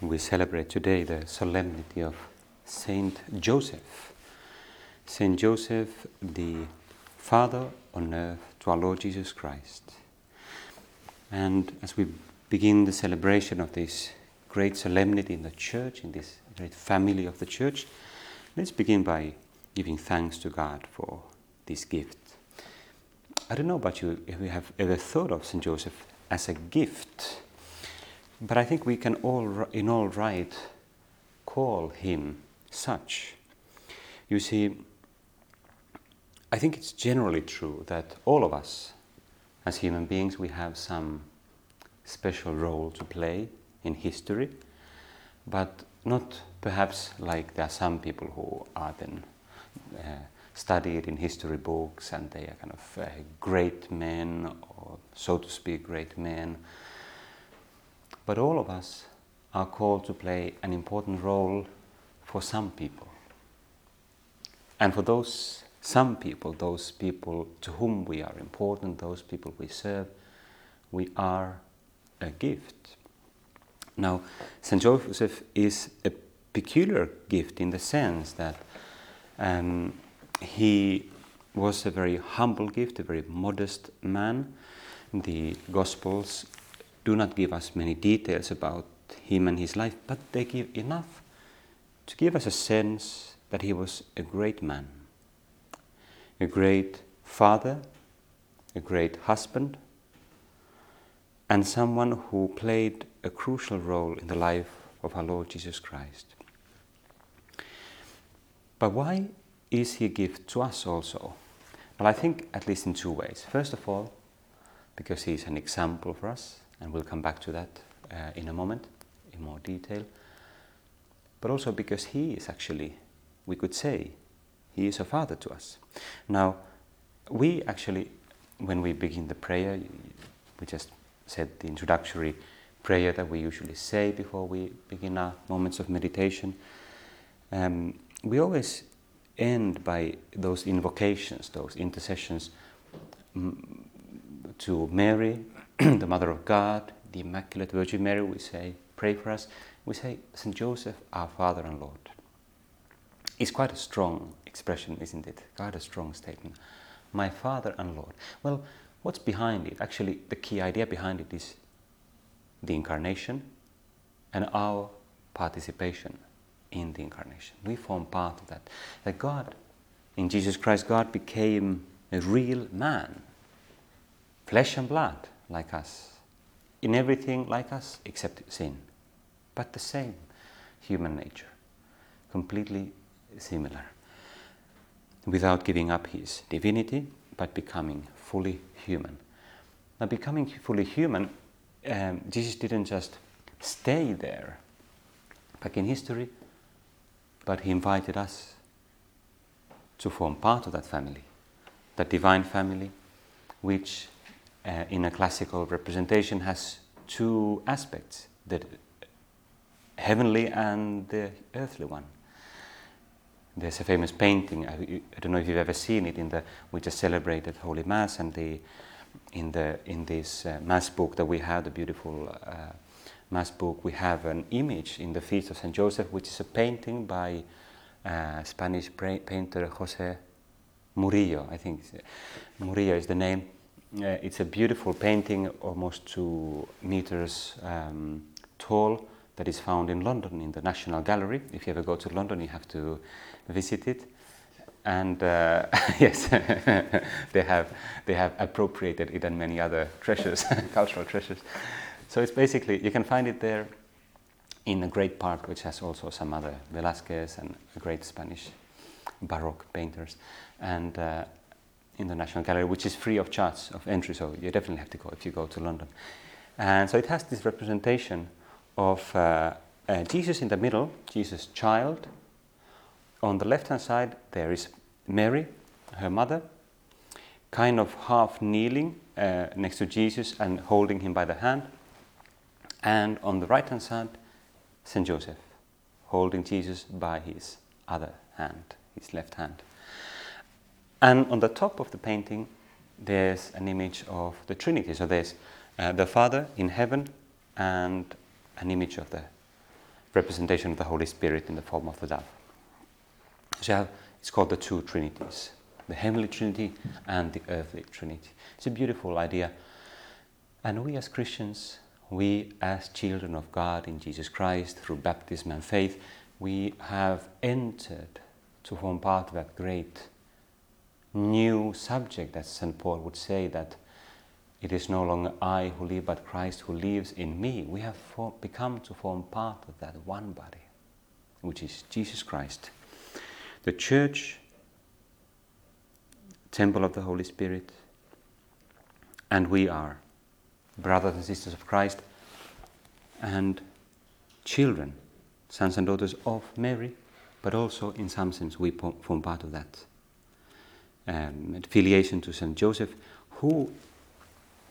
We celebrate today the solemnity of Saint Joseph. Saint Joseph, the Father on earth to our Lord Jesus Christ. And as we begin the celebration of this great solemnity in the church, in this great family of the church, let's begin by giving thanks to God for this gift. I don't know about you if you have ever thought of St. Joseph as a gift, but I think we can all, in all right, call him such. You see, I think it's generally true that all of us, as human beings, we have some special role to play in history, but not perhaps like there are some people who are then uh, studied in history books and they are kind of uh, great men, or so to speak, great men. But all of us are called to play an important role for some people. And for those some people, those people to whom we are important, those people we serve, we are a gift. Now, St. Joseph is a peculiar gift in the sense that um, he was a very humble gift, a very modest man. The Gospels do not give us many details about him and his life, but they give enough to give us a sense that he was a great man, a great father, a great husband, and someone who played a crucial role in the life of our Lord Jesus Christ. But why is he a gift to us also? Well, I think at least in two ways. First of all, because he is an example for us, and we'll come back to that uh, in a moment in more detail. But also because he is actually, we could say, he is a father to us. Now, we actually, when we begin the prayer, we just said the introductory prayer that we usually say before we begin our moments of meditation. Um, we always end by those invocations, those intercessions to Mary, the Mother of God, the Immaculate Virgin Mary. We say, pray for us. We say, Saint Joseph, our Father and Lord. It's quite a strong expression, isn't it? Quite a strong statement. My Father and Lord. Well, what's behind it? Actually, the key idea behind it is the incarnation and our participation in the incarnation. We form part of that. That God, in Jesus Christ, God became a real man, flesh and blood like us, in everything like us? Except sin, but the same human nature, completely similar, without giving up his divinity, but becoming fully human. Now, becoming fully human, um, Jesus didn't just stay there back in history, but he invited us to form part of that family, that divine family, which uh, in a classical representation has two aspects the heavenly and the earthly one. There's a famous painting, I, I don't know if you've ever seen it, in the, we just celebrated Holy Mass, and the, in, the, in this uh, Mass book that we have, the beautiful uh, Mass book, we have an image in the Feast of St. Joseph, which is a painting by uh, Spanish painter Jose Murillo, I think. Murillo is the name. Uh, it's a beautiful painting, almost two meters um, tall, that is found in London in the National Gallery. If you ever go to London, you have to visit it. And uh, yes, they have they have appropriated it and many other treasures, cultural treasures. So it's basically, you can find it there in a great park which has also some other Velázquez and great Spanish Baroque painters, and uh, in the National Gallery, which is free of charge of entry, so you definitely have to go if you go to London. And so it has this representation of uh, uh, Jesus in the middle, Jesus child. On the left hand side, there is Mary, her mother, kind of half kneeling uh, next to Jesus and holding him by the hand. And on the right hand side, St. Joseph, holding Jesus by his other hand, his left hand. And on the top of the painting, there's an image of the Trinity. So there's uh, the Father in heaven and an image of the representation of the Holy Spirit in the form of the dove. So it's called the two Trinities the heavenly Trinity and the earthly Trinity. It's a beautiful idea. And we as Christians, we as children of God in Jesus Christ, through baptism and faith, we have entered to form part of that great new subject that St. Paul would say that it is no longer I who live, but Christ who lives in me. We have become to form part of that one body, which is Jesus Christ. The church, temple of the Holy Spirit, and we are brothers and sisters of Christ and children, sons and daughters of Mary, but also in some sense we form part of that um, affiliation to Saint Joseph, who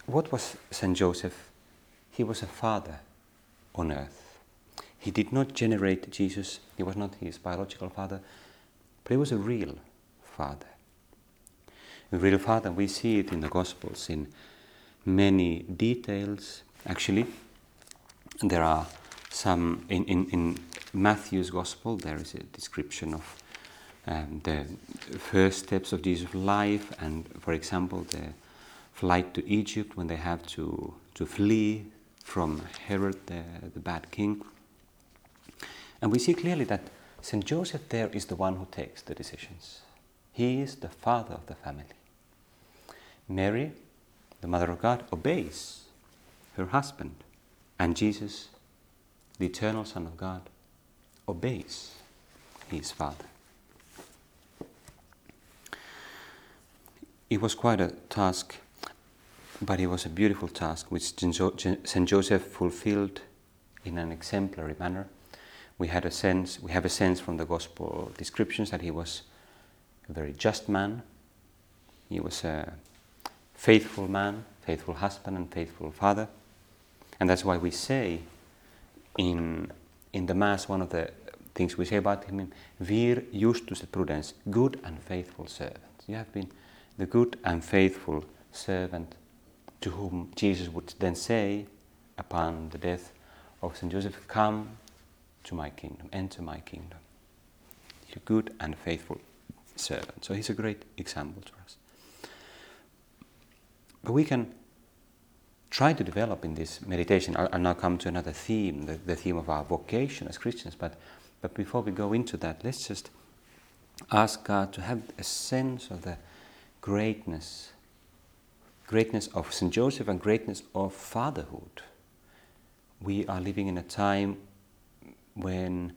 what was St. Joseph? He was a father on earth. He did not generate Jesus, he was not his biological father, but he was a real father. A real father, we see it in the Gospels in many details. Actually, there are some, in, in, in Matthew's Gospel, there is a description of um, the first steps of Jesus' life, and for example, the flight to Egypt when they have to, to flee from Herod, the, the bad king. And we see clearly that St. Joseph there is the one who takes the decisions. He is the father of the family. Mary, the mother of God, obeys her husband. And Jesus, the eternal Son of God, obeys his father. It was quite a task but it was a beautiful task which St. Joseph fulfilled in an exemplary manner. We had a sense, we have a sense from the gospel descriptions that he was a very just man. He was a faithful man, faithful husband, and faithful father. And that's why we say in, in the Mass, one of the things we say about him, vir justus et prudens, good and faithful servant. You have been the good and faithful servant to whom Jesus would then say upon the death of St. Joseph, Come to my kingdom, enter my kingdom. You good and faithful servant. So he's a great example to us. But we can try to develop in this meditation. I'll, I'll now come to another theme, the, the theme of our vocation as Christians. But, but before we go into that, let's just ask God to have a sense of the greatness greatness of St. Joseph and greatness of fatherhood. We are living in a time when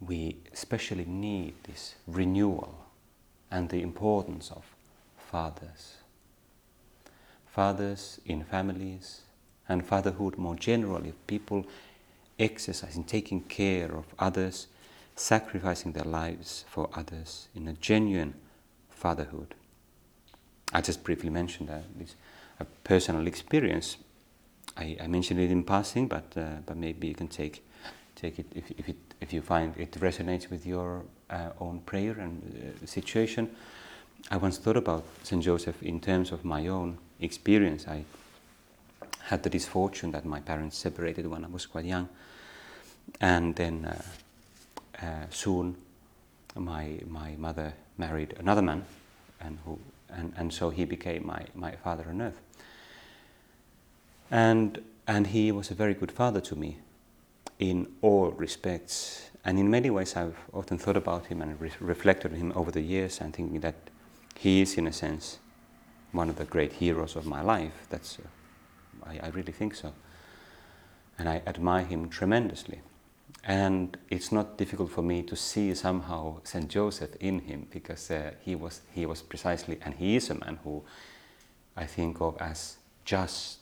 we especially need this renewal and the importance of fathers. Fathers in families and fatherhood more generally, people exercising, taking care of others, sacrificing their lives for others in a genuine fatherhood. I just briefly mentioned that this a personal experience. I, I, mentioned it in passing, but uh, but maybe you can take take it if if, it, if you find it resonates with your uh, own prayer and uh, situation. I once thought about Saint Joseph in terms of my own experience. I had the misfortune that my parents separated when I was quite young, and then uh, uh, soon my my mother married another man, and who and, and so he became my, my father on earth. And, and he was a very good father to me in all respects. And in many ways, I've often thought about him and re- reflected on him over the years and thinking that he is, in a sense, one of the great heroes of my life. That's, uh, I, I really think so. And I admire him tremendously. And it's not difficult for me to see somehow Saint Joseph in him because uh, he was he was precisely and he is a man who I think of as just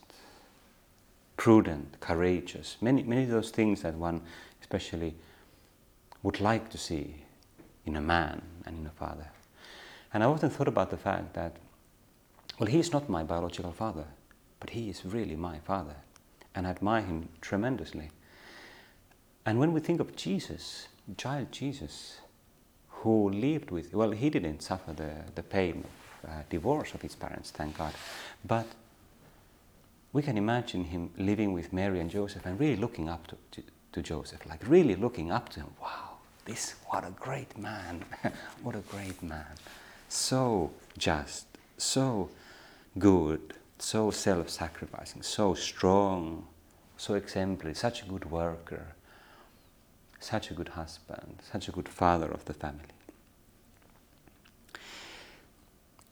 prudent, courageous, many, many of those things that one especially would like to see in a man and in a father. And I often thought about the fact that, well, he is not my biological father, but he is really my father, and I admire him tremendously. And when we think of Jesus, child Jesus, who lived with, well, he didn't suffer the, the pain of uh, divorce of his parents, thank God, but we can imagine him living with Mary and Joseph and really looking up to, to, to Joseph, like really looking up to him. Wow, this, what a great man, what a great man. So just, so good, so self sacrificing, so strong, so exemplary, such a good worker, such a good husband, such a good father of the family.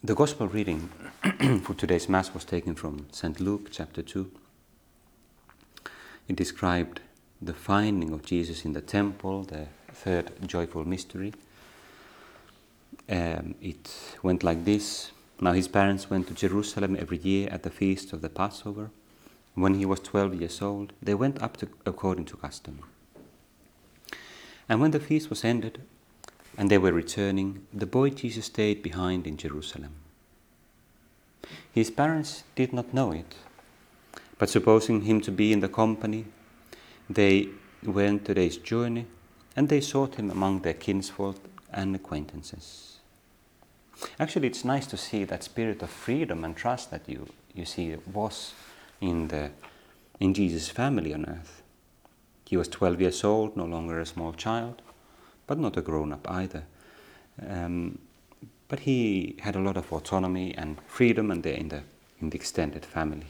The Gospel reading for today's Mass was taken from St. Luke chapter 2. It described the finding of Jesus in the temple, the third joyful mystery. Um, it went like this Now his parents went to Jerusalem every year at the feast of the Passover. When he was 12 years old, they went up to, according to custom. And when the feast was ended, and they were returning, the boy Jesus stayed behind in Jerusalem. His parents did not know it, but supposing him to be in the company, they went a day's journey, and they sought him among their kinsfolk and acquaintances. Actually, it's nice to see that spirit of freedom and trust that you, you see was in, the, in Jesus' family on earth. He was 12 years old, no longer a small child but not a grown up either. Um, but he had a lot of autonomy and freedom and in the, in the extended family.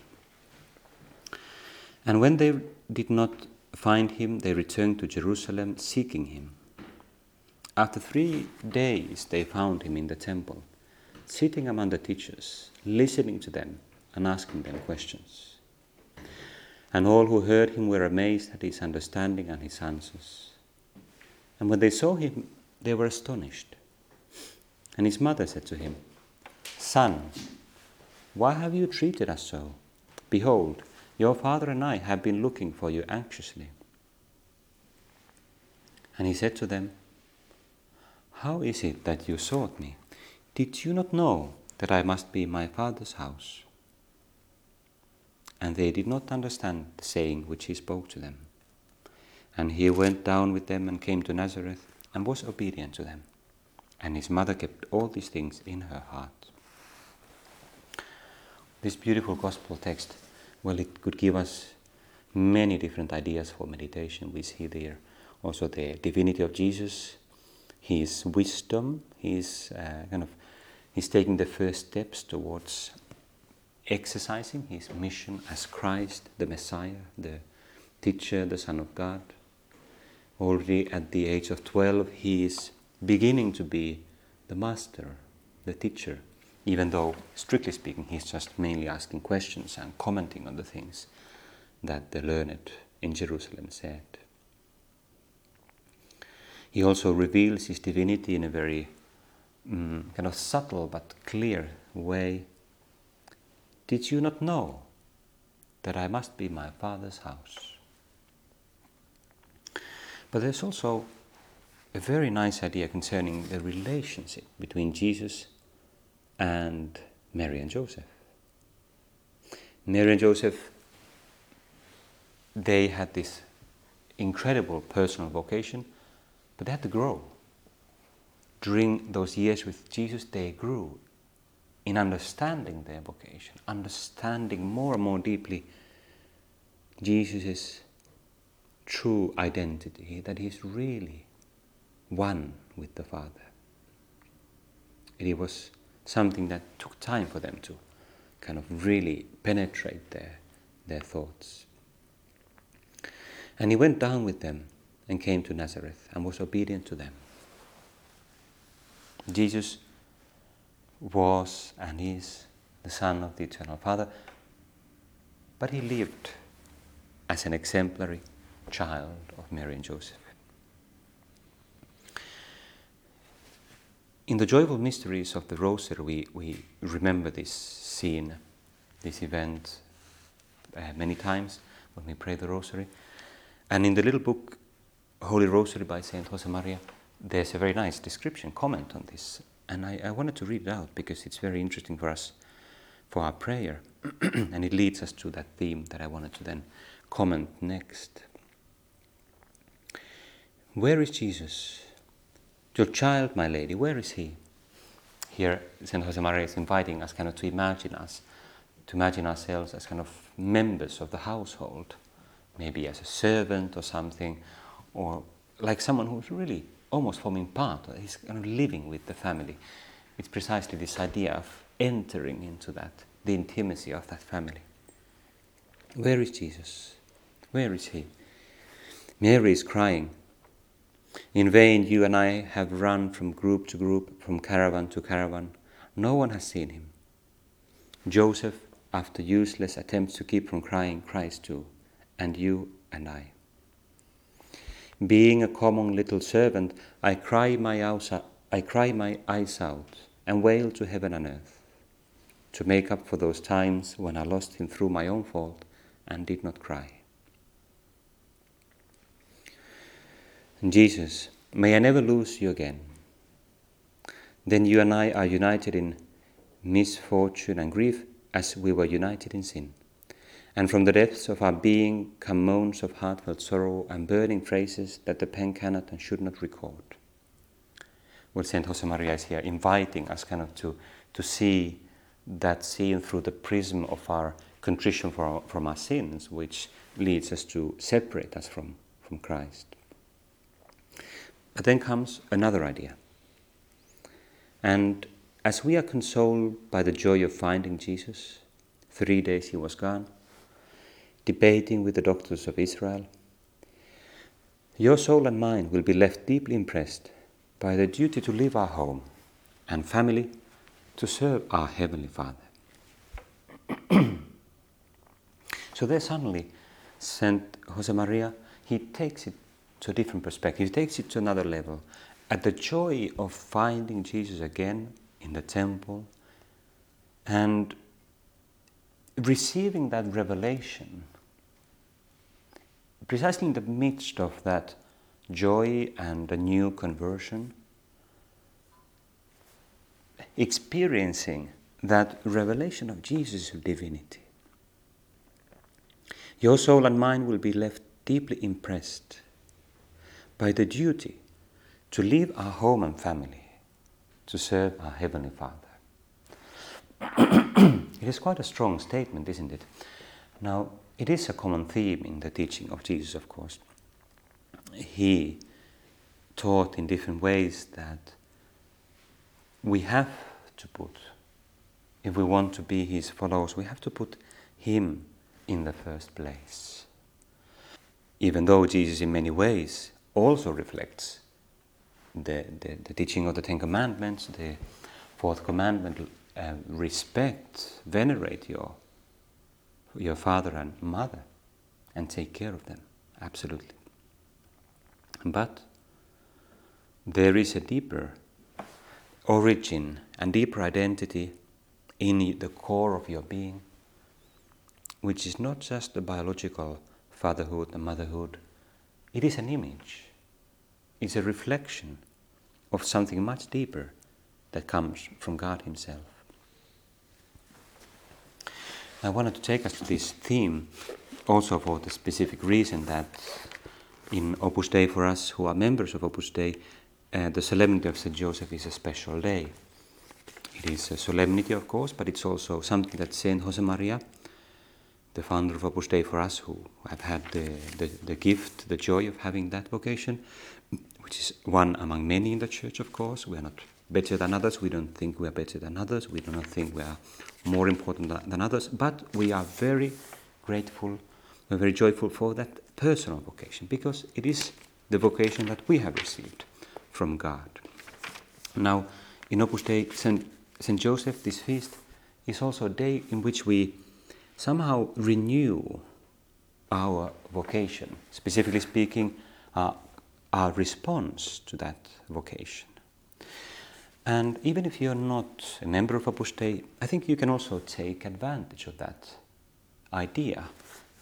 And when they did not find him, they returned to Jerusalem seeking him. After three days, they found him in the temple, sitting among the teachers, listening to them and asking them questions. And all who heard him were amazed at his understanding and his answers. And when they saw him, they were astonished. And his mother said to him, Son, why have you treated us so? Behold, your father and I have been looking for you anxiously. And he said to them, How is it that you sought me? Did you not know that I must be in my father's house? And they did not understand the saying which he spoke to them. And he went down with them and came to Nazareth and was obedient to them. And his mother kept all these things in her heart. This beautiful gospel text, well, it could give us many different ideas for meditation. We see there also the divinity of Jesus, his wisdom, his uh, kind of, he's taking the first steps towards exercising his mission as Christ, the Messiah, the teacher, the Son of God already at the age of 12, he is beginning to be the master, the teacher, even though, strictly speaking, he's just mainly asking questions and commenting on the things that the learned in Jerusalem said. He also reveals his divinity in a very um, kind of subtle but clear way. Did you not know that I must be my Father's house? But there's also a very nice idea concerning the relationship between Jesus and Mary and Joseph. Mary and Joseph, they had this incredible personal vocation, but they had to grow. During those years with Jesus, they grew in understanding their vocation, understanding more and more deeply Jesus' true identity, that he's really one with the Father. It was something that took time for them to kind of really penetrate their, their thoughts. And he went down with them and came to Nazareth and was obedient to them. Jesus was and is the Son of the Eternal Father, but he lived as an exemplary child of Mary and Joseph. In the joyful mysteries of the Rosary, we, we remember this scene, this event uh, many times, when we pray the Rosary. And in the little book, Holy Rosary by Saint Josemaria, there's a very nice description, comment on this. And I, I wanted to read it out because it's very interesting for us for our prayer. and it leads us to that theme that I wanted to then comment next. Where is Jesus? Your child, my lady, where is he? Here, St. Josemaria is inviting us kind of to imagine us, to imagine ourselves as kind of members of the household, maybe as a servant or something, or like someone who's really almost forming part, he's kind of living with the family. It's precisely this idea of entering into that, the intimacy of that family. Where is Jesus? Where is he? Mary is crying. In vain, you and I have run from group to group, from caravan to caravan. No one has seen him. Joseph, after useless attempts to keep from crying, cries too, and you and I. Being a common little servant, I cry my, I cry my eyes out and wail to heaven and earth to make up for those times when I lost him through my own fault and did not cry. Jesus, may I never lose you again. Then you and I are united in misfortune and grief as we were united in sin. And from the depths of our being come moans of heartfelt sorrow and burning phrases that the pen cannot and should not record. Well, Saint Josemaria is here inviting us kind of to, to see that scene through the prism of our contrition for, from our sins, which leads us to separate us from, from Christ. But then comes another idea. And as we are consoled by the joy of finding Jesus, three days he was gone, debating with the doctors of Israel, your soul and mine will be left deeply impressed by the duty to leave our home and family to serve our Heavenly Father. so there suddenly, Saint Josemaria, he takes it to a different perspective, he takes it to another level. At the joy of finding Jesus again in the temple and receiving that revelation, precisely in the midst of that joy and a new conversion, experiencing that revelation of Jesus' divinity. Your soul and mine will be left deeply impressed by the duty to leave our home and family to serve our Heavenly Father. it is quite a strong statement, isn't it? Now, it is a common theme in the teaching of Jesus, of course. He taught in different ways that we have to put, if we want to be his followers, we have to put him in the first place. Even though Jesus, in many ways, also reflects the, the, the teaching of the Ten Commandments, the fourth commandment uh, respect, venerate your, your father and mother, and take care of them, absolutely. But there is a deeper origin and deeper identity in the core of your being, which is not just the biological fatherhood and motherhood, it is an image, it's a reflection of something much deeper that comes from God Himself. I wanted to take us to this theme also for the specific reason that in Opus Dei, for us who are members of Opus Dei, uh, the solemnity of St. Joseph is a special day. It is a solemnity, of course, but it's also something that St. Josemaria, the founder of Opus Dei for us, who have had the, the, the gift, the joy of having that vocation, which is one among many in the church, of course. We are not better than others. We don't think we are better than others. We do not think we are more important than others. But we are very grateful, we're very joyful for that personal vocation because it is the vocation that we have received from God. Now, in Opus Dei, St. St. Joseph, this feast, is also a day in which we somehow renew our vocation, specifically speaking, uh, our response to that vocation. And even if you're not a member of Opus Dei, I think you can also take advantage of that idea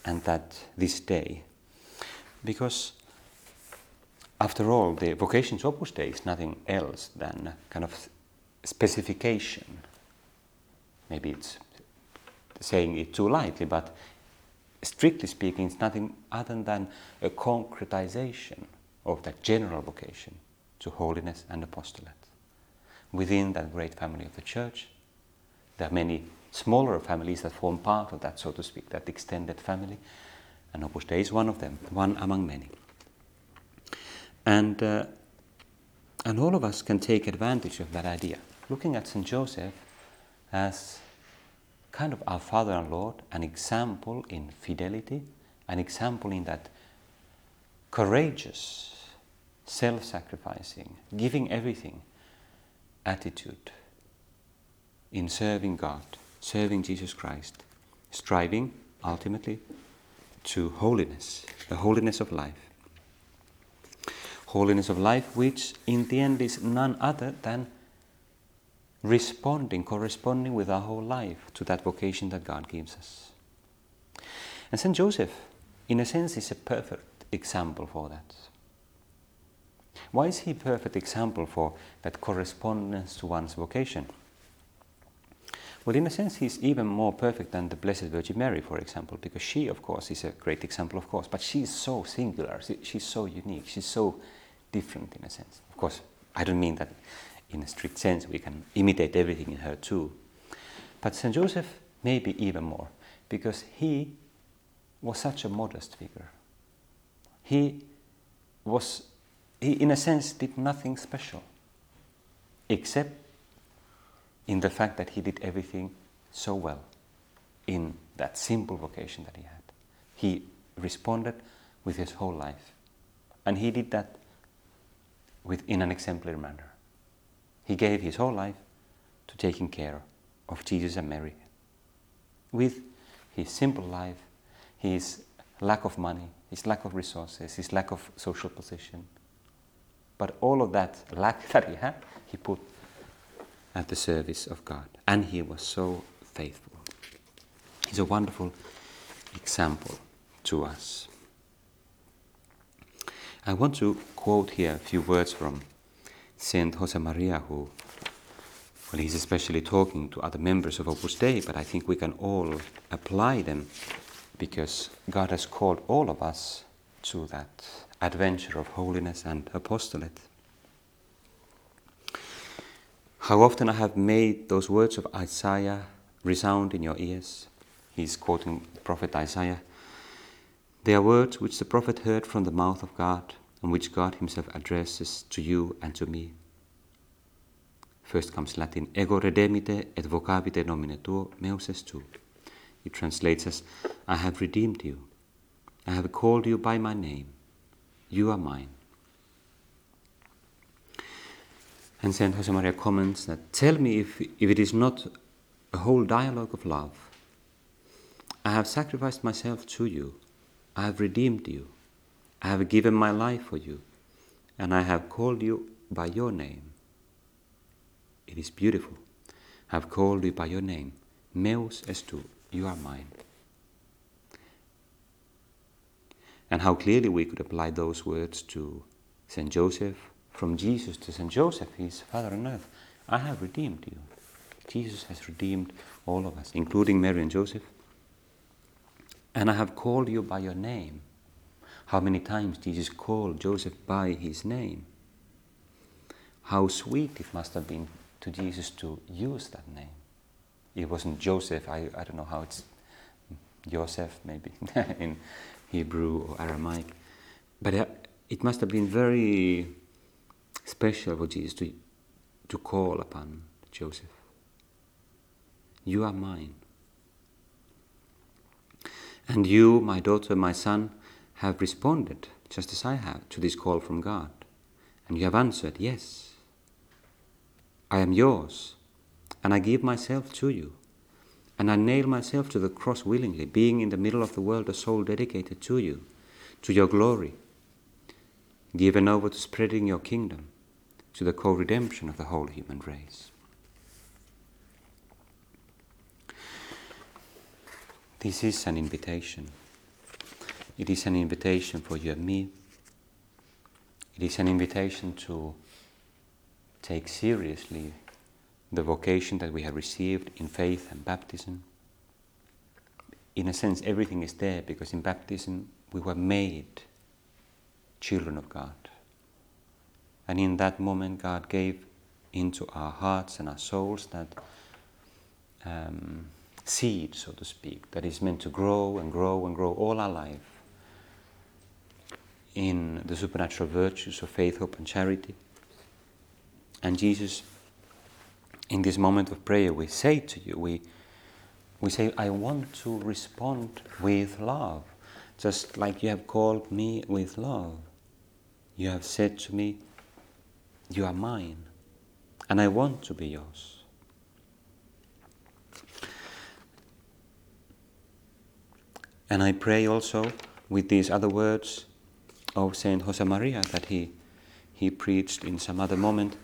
and that this day. Because after all, the vocation to Opus Dei is nothing else than kind of specification. Maybe it's saying it too lightly, but strictly speaking, it's nothing other than a concretization of that general vocation to holiness and apostolate. Within that great family of the church, there are many smaller families that form part of that, so to speak, that extended family, and Opus Dei is one of them, one among many. And, uh, and all of us can take advantage of that idea, looking at St. Joseph as kind of our Father and Lord, an example in fidelity, an example in that courageous, self sacrificing, giving everything attitude in serving God, serving Jesus Christ, striving ultimately to holiness, the holiness of life. Holiness of life, which in the end is none other than responding, corresponding with our whole life to that vocation that God gives us. And St. Joseph, in a sense, is a perfect example for that. Why is he a perfect example for that correspondence to one's vocation? Well, in a sense, he's even more perfect than the Blessed Virgin Mary, for example, because she, of course, is a great example, of course, but she's so singular, she's so unique, she's so different in a sense. Of course, I don't mean that in a strict sense, we can imitate everything in her too. But St. Joseph, maybe even more, because he was such a modest figure. He was, he in a sense did nothing special, except in the fact that he did everything so well in that simple vocation that he had. He responded with his whole life. And he did that with, in an exemplary manner. He gave his whole life to taking care of Jesus and Mary. With his simple life, his lack of money, his lack of resources, his lack of social position. But all of that lack that he had, he put at the service of God. And he was so faithful. He's a wonderful example to us. I want to quote here a few words from Saint Josemaria, who, well, he's especially talking to other members of Opus Dei, but I think we can all apply them because God has called all of us to that adventure of holiness and apostolate. How often I have made those words of Isaiah resound in your ears. He's quoting the prophet Isaiah. They are words which the prophet heard from the mouth of God and which God Himself addresses to you and to me. First comes Latin, ego redemite et vocabite nomine tuo, meus est tu. It translates as, I have redeemed you. I have called you by my name. You are mine. And Saint Josemaria comments that, Tell me if, if it is not a whole dialogue of love. I have sacrificed myself to you. I have redeemed you. I have given my life for you, and I have called you by your name. It is beautiful. I have called you by your name. Meus est tu, you are mine. And how clearly we could apply those words to St. Joseph, from Jesus to St. Joseph, his Father on earth. I have redeemed you. Jesus has redeemed all of us, including Mary and Joseph. And I have called you by your name. How many times Jesus called Joseph by his name? How sweet it must have been to Jesus to use that name. It wasn't Joseph, I, I don't know how it's Joseph maybe in Hebrew or Aramaic. But uh, it must have been very special for Jesus to, to call upon Joseph. You are mine. And you, my daughter, my son, have responded, just as I have, to this call from God. And you have answered, Yes, I am yours, and I give myself to you. And I nail myself to the cross willingly, being in the middle of the world a soul dedicated to you, to your glory, given over to spreading your kingdom, to the co redemption of the whole human race. This is an invitation it is an invitation for you and me. It is an invitation to take seriously the vocation that we have received in faith and baptism. In a sense, everything is there because in baptism we were made children of God. And in that moment, God gave into our hearts and our souls that um, seed, so to speak, that is meant to grow and grow and grow all our life in the supernatural virtues of faith, hope, and charity. And Jesus, in this moment of prayer, we say to you, we, we say, I want to respond with love, just like you have called me with love. You have said to me, You are mine, and I want to be yours. And I pray also with these other words of Saint Josemaria that he, he preached in some other moment.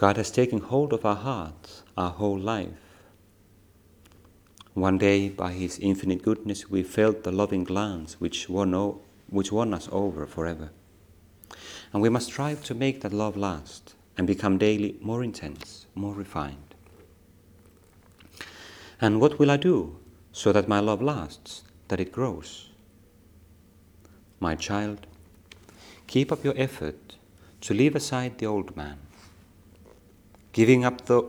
God has taken hold of our hearts, our whole life. One day, by His infinite goodness, we felt the loving glance which won, o- which won us over forever. And we must strive to make that love last and become daily more intense, more refined. And what will I do so that my love lasts, that it grows? My child, keep up your effort to leave aside the old man, giving up, the,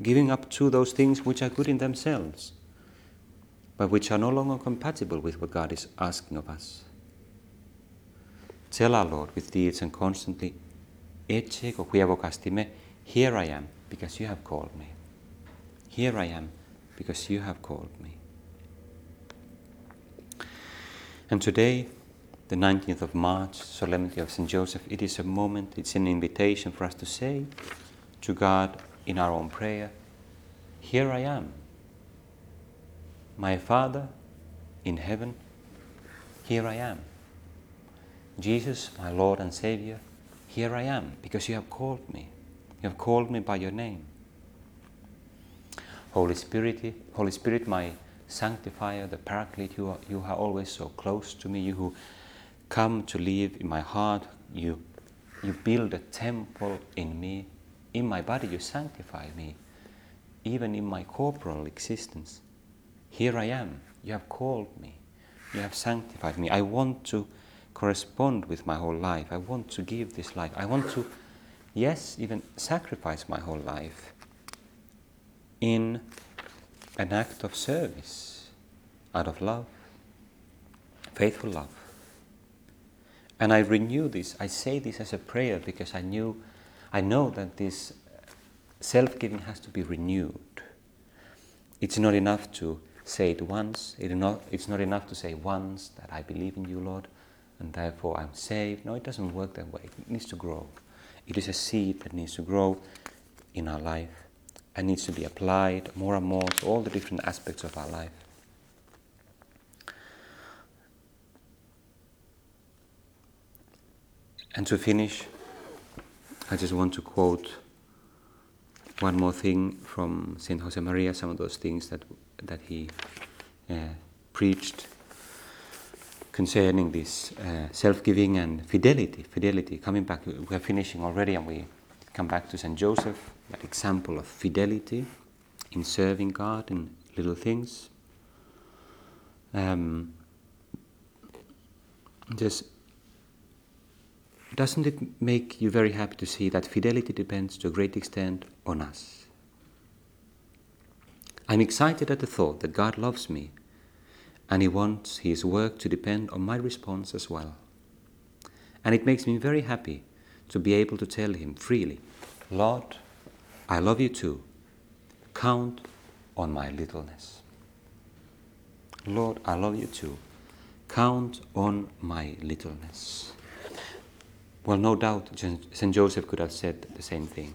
giving up to those things which are good in themselves, but which are no longer compatible with what God is asking of us. Tell our Lord with deeds and constantly, here I am, because you have called me. Here I am, because you have called me. And today, the 19th of March, Solemnity of St. Joseph, it is a moment, it's an invitation for us to say to God in our own prayer, Here I am. My Father in heaven, here I am. Jesus, my Lord and Savior, here I am because you have called me. You have called me by your name. Holy Spirit, Holy Spirit, my sanctifier, the paraclete, you are, you are always so close to me. You who come to live in my heart, you, you build a temple in me. In my body, you sanctify me. Even in my corporal existence, here I am. You have called me. You have sanctified me. I want to correspond with my whole life. I want to give this life. I want to, yes, even sacrifice my whole life in an act of service, out of love, faithful love. And I renew this. I say this as a prayer because I knew, I know that this uh, self-giving has to be renewed. It's not enough to say it once. It's not enough to say once that I believe in you, Lord and therefore I'm saved. No, it doesn't work that way. It needs to grow. It is a seed that needs to grow in our life and needs to be applied more and more to all the different aspects of our life. And to finish, I just want to quote one more thing from Saint Josemaria, some of those things that, that he uh, preached concerning this uh, self-giving and fidelity. Fidelity. Coming back, we are finishing already, and we come back to Saint Joseph, that example of fidelity in serving God in little things. Um, just doesn't it make you very happy to see that fidelity depends to a great extent on us? I'm excited at the thought that God loves me and He wants His work to depend on my response as well. And it makes me very happy to be able to tell Him freely, Lord, I love you too. Count on my littleness. Lord, I love you too. Count on my littleness. Well, no doubt St. Joseph could have said the same thing.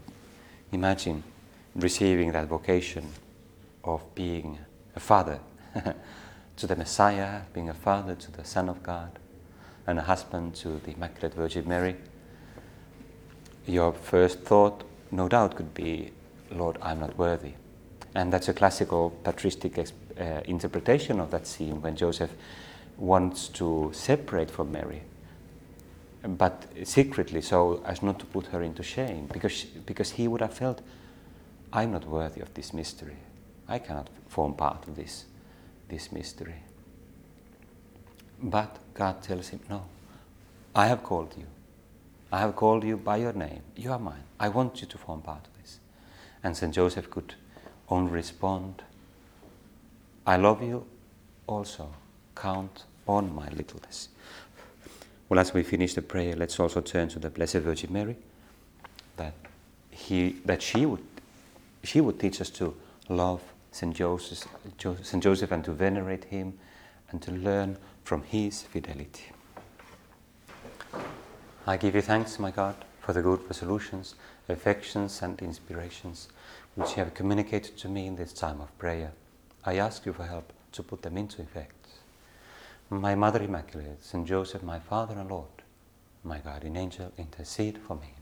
Imagine receiving that vocation of being a father to the Messiah, being a father to the Son of God, and a husband to the Immaculate Virgin Mary, your first thought, no doubt, could be, Lord, I'm not worthy. And that's a classical patristic uh, interpretation of that scene when Joseph wants to separate from Mary, but secretly so as not to put her into shame, because, she, because he would have felt, I'm not worthy of this mystery. I cannot form part of this, this mystery. But God tells him, No, I have called you. I have called you by your name. You are mine. I want you to form part of this. And St. Joseph could only respond, I love you also. Count on my littleness. Well, as we finish the prayer, let's also turn to the Blessed Virgin Mary, that, he, that she, would, she would teach us to love St. Joseph, St. Joseph and to venerate him and to learn from his fidelity. I give you thanks, my God, for the good resolutions, affections, and inspirations which you have communicated to me in this time of prayer. I ask you for help to put them into effect. My Mother Immaculate, St. Joseph, my Father and Lord, my guardian angel, intercede for me.